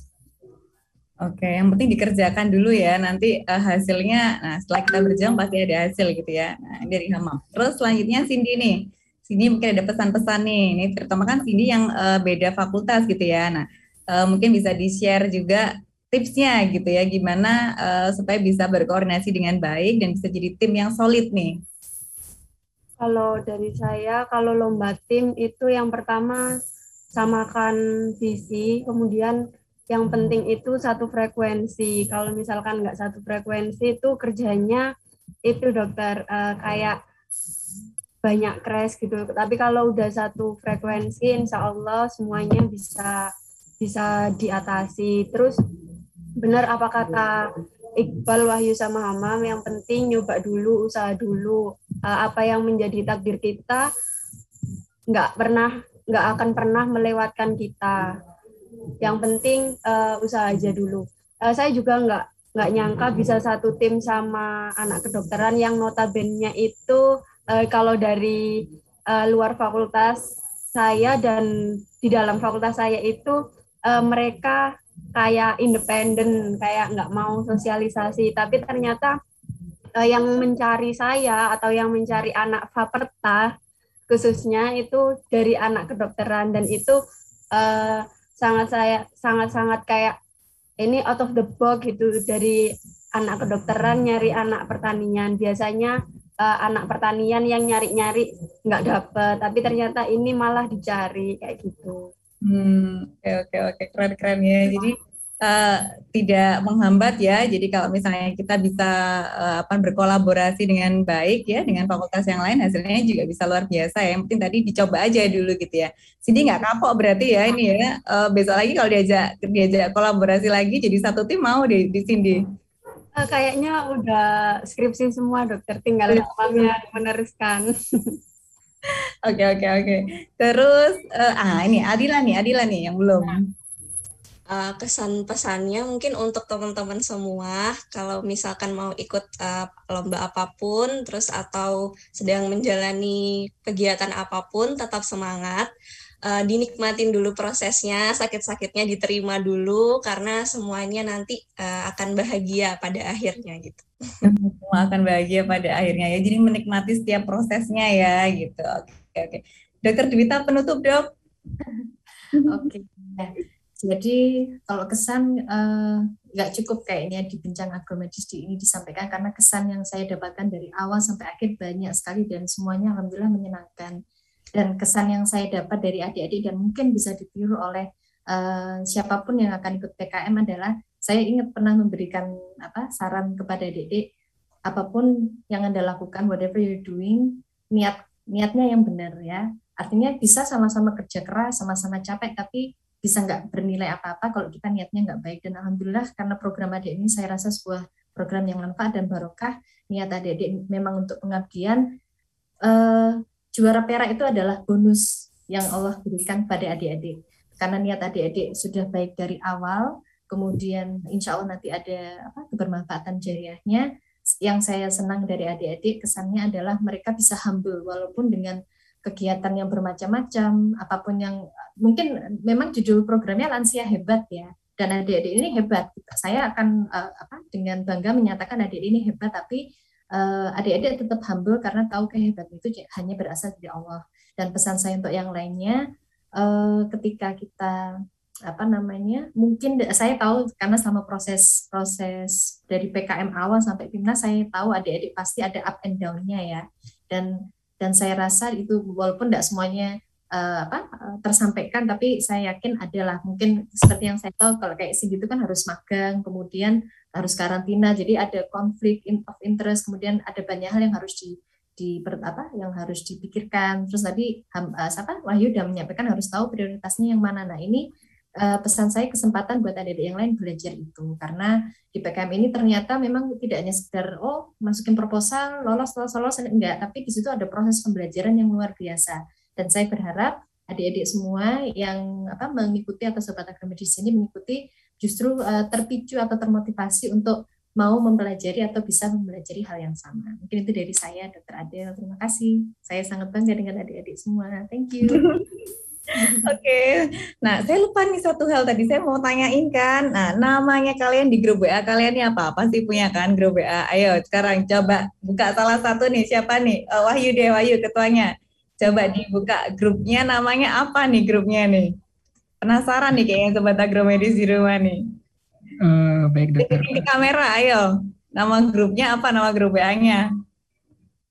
Oke, yang penting dikerjakan dulu ya. Nanti uh, hasilnya, nah setelah kita berjuang pasti ada hasil gitu ya. Nah, dari Hamam. Terus selanjutnya Cindy nih. Cindy mungkin ada pesan-pesan nih. Ini terutama kan Cindy yang uh, beda fakultas gitu ya. Nah, uh, mungkin bisa di-share juga tipsnya gitu ya. Gimana uh, supaya bisa berkoordinasi dengan baik dan bisa jadi tim yang solid nih. Kalau dari saya, kalau lomba tim itu yang pertama samakan visi, kemudian yang penting itu satu frekuensi. Kalau misalkan nggak satu frekuensi itu kerjanya itu dokter uh, kayak banyak crash gitu. Tapi kalau udah satu frekuensi, insya Allah semuanya bisa bisa diatasi. Terus benar apa kata Iqbal Wahyu sama Hamam, yang penting nyoba dulu, usaha dulu. Uh, apa yang menjadi takdir kita nggak pernah nggak akan pernah melewatkan kita yang penting uh, usaha aja dulu. Uh, saya juga nggak nggak nyangka bisa satu tim sama anak kedokteran yang notabene itu uh, kalau dari uh, luar fakultas saya dan di dalam fakultas saya itu uh, mereka kayak independen kayak nggak mau sosialisasi. Tapi ternyata uh, yang mencari saya atau yang mencari anak faperta khususnya itu dari anak kedokteran. Dan itu uh, sangat saya sangat sangat kayak ini out of the box gitu. Dari anak kedokteran nyari anak pertanian. Biasanya uh, anak pertanian yang nyari-nyari nggak dapet. Tapi ternyata ini malah dicari kayak gitu. Hmm oke oke oke. Keren keren ya. Jadi uh, tidak menghambat ya. Jadi kalau misalnya kita bisa uh, apa berkolaborasi dengan baik ya dengan fakultas yang lain hasilnya juga bisa luar biasa ya. Penting tadi dicoba aja dulu gitu ya. Sini nggak kapok berarti ya ini ya. Uh, besok lagi kalau diajak diajak kolaborasi lagi jadi satu tim mau di di sini. Uh, kayaknya udah skripsi semua dokter tinggal namanya meneruskan. Oke oke oke. Terus uh, ah ini Adila nih Adila nih yang belum. Nah uh, kesan pesannya mungkin untuk teman-teman semua. Kalau misalkan mau ikut uh, lomba apa pun terus atau sedang menjalani kegiatan apa pun tetap semangat. Uh, dinikmatin dulu prosesnya sakit-sakitnya diterima dulu karena semuanya nanti uh, akan bahagia pada akhirnya gitu. Semua akan bahagia pada akhirnya ya. Jadi menikmati setiap prosesnya ya gitu. Oke oke. Dokter Dwita penutup dok. Oke jadi kalau kesan eh, nggak uh, cukup kayaknya di bincang agromedis di ini disampaikan karena kesan yang saya dapatkan dari awal sampai akhir banyak sekali dan semuanya alhamdulillah menyenangkan. Dan kesan yang saya dapat dari adik-adik dan mungkin bisa ditiru oleh uh, siapa pun yang akan ikut PKM adalah saya ingat pernah memberikan apa saran kepada adik-adik apa pun yang anda lakukan whatever you're doing niat niatnya yang benar ya artinya bisa sama-sama kerja keras sama-sama capek tapi bisa nggak bernilai apa-apa kalau kita niatnya nggak baik. Dan alhamdulillah karena program adik ini saya rasa sebuah program yang manfaat dan barokah. Niat adik-adik memang untuk pengabdian eh, juara perak itu adalah bonus yang Allah berikan pada adik-adik. Karena niat adik-adik sudah baik dari awal kemudian insya Allah nanti ada apa kebermanfaatan jariahnya. Yang saya senang dari adik-adik kesannya adalah mereka bisa humble walaupun dengan kegiatan yang bermacam-macam, apa pun yang mungkin memang judul programnya lansia hebat ya. Dan adik-adik ini hebat. Saya akan uh, apa dengan bangga menyatakan adik ini hebat, tapi uh, adik-adik tetap humble karena tahu kehebatan itu hanya berasal dari Allah. Dan pesan saya untuk yang lainnya, uh, ketika kita apa namanya mungkin saya tahu karena selama proses proses dari PKM awal sampai PIMNAS saya tahu adik-adik pasti ada up and down-nya ya dan dan saya rasa itu walaupun tidak semuanya uh, apa uh, tersampaikan tapi saya yakin adalah mungkin seperti yang saya tahu kalau kayak sih gitu kan harus magang kemudian harus karantina jadi ada konflik of interest kemudian ada banyak hal yang harus di di apa yang harus dipikirkan. Terus tadi uh, siapa? Wahyu sudah menyampaikan harus tahu prioritasnya yang mana. Nah ini uh, pesan saya kesempatan buat adik-adik yang lain belajar itu karena di PKM ini ternyata memang tidak hanya sekedar oh masukin proposal lolos lolos lolos enggak tapi di situ ada proses pembelajaran yang luar biasa dan saya berharap adik-adik semua yang apa mengikuti atau sobat akademis ini mengikuti justru uh, terpicu atau termotivasi untuk mau mempelajari atau bisa mempelajari hal yang sama. Mungkin itu dari saya, Dr. Adel. Terima kasih. Saya sangat bangga dengan adik-adik semua. Thank you. Oke, okay. nah saya lupa nih satu hal tadi saya mau tanyain kan. Nah namanya kalian di grup WA kalian ini apa? Pasti punya kan grup WA. Ayo sekarang coba buka salah satu nih siapa nih? Oh, Wahyu deh Wahyu ketuanya. Coba dibuka grupnya namanya apa nih grupnya nih? Penasaran nih kayaknya sobat agromedis di rumah nih. Uh, baik dokter. Di kamera, ayo. Nama grupnya apa? Nama grup WA-nya?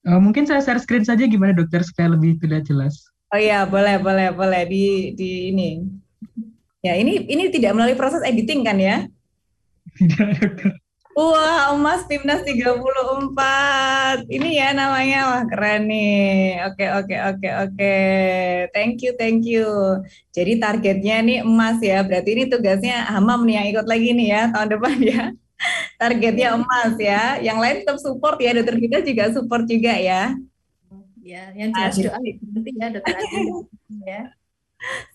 Uh, mungkin saya share screen saja gimana dokter supaya lebih tidak jelas. Oh iya, boleh, boleh, boleh di di ini. Ya, ini ini tidak melalui proses editing kan ya? Tidak, Wah, emas timnas 34. Ini ya namanya. Wah, keren nih. Oke, oke, oke, oke. Thank you, thank you. Jadi targetnya nih emas ya. Berarti ini tugasnya Hamam nih yang ikut lagi nih ya tahun depan ya. Targetnya emas ya. Yang lain tetap support ya. Dokter kita juga support juga ya ya yang jelas doa nanti ya dokter ya.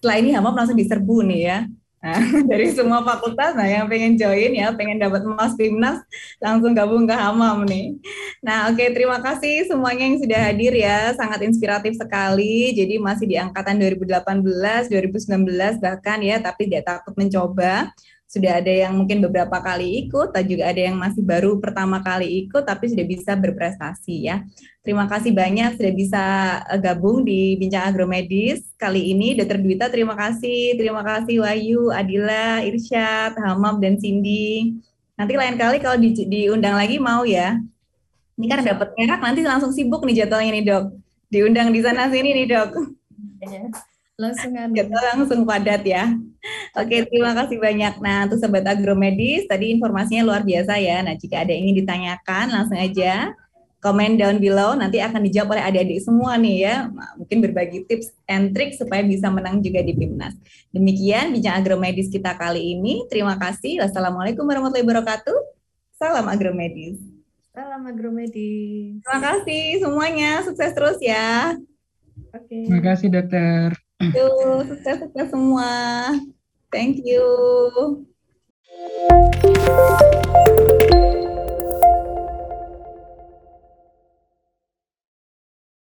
Setelah ini Hamam langsung diserbu nih ya. Nah, dari semua fakultas, nah yang pengen join ya, pengen dapat emas timnas, langsung gabung ke Hamam nih. Nah, oke, okay, terima kasih semuanya yang sudah hadir ya, sangat inspiratif sekali. Jadi masih di angkatan 2018, 2019 bahkan ya, tapi tidak takut mencoba sudah ada yang mungkin beberapa kali ikut, dan juga ada yang masih baru pertama kali ikut, tapi sudah bisa berprestasi ya. Terima kasih banyak sudah bisa eh, gabung di Bincang Agromedis kali ini. Dr. Dwita, terima kasih. Terima kasih Wahyu, Adila, Irsyad, Hamam, dan Cindy. Nanti lain kali kalau di, diundang lagi mau ya. Ini kan dapat merah, nanti langsung sibuk nih jadwalnya nih dok. Diundang di sana sini nih dok. Langsung anu. Gitu, langsung padat ya. Oke, terima kasih banyak. Nah, untuk sobat agromedis, tadi informasinya luar biasa ya. Nah, jika ada yang ingin ditanyakan, langsung aja komen down below. Nanti akan dijawab oleh adik-adik semua nih ya. Mungkin berbagi tips and trik supaya bisa menang juga di PIMNAS. Demikian bincang agromedis kita kali ini. Terima kasih. Wassalamualaikum warahmatullahi wabarakatuh. Salam agromedis. Salam agromedis. Terima kasih semuanya. Sukses terus ya. Oke. Okay. Terima kasih dokter. Sukses-sukses semua. Thank you.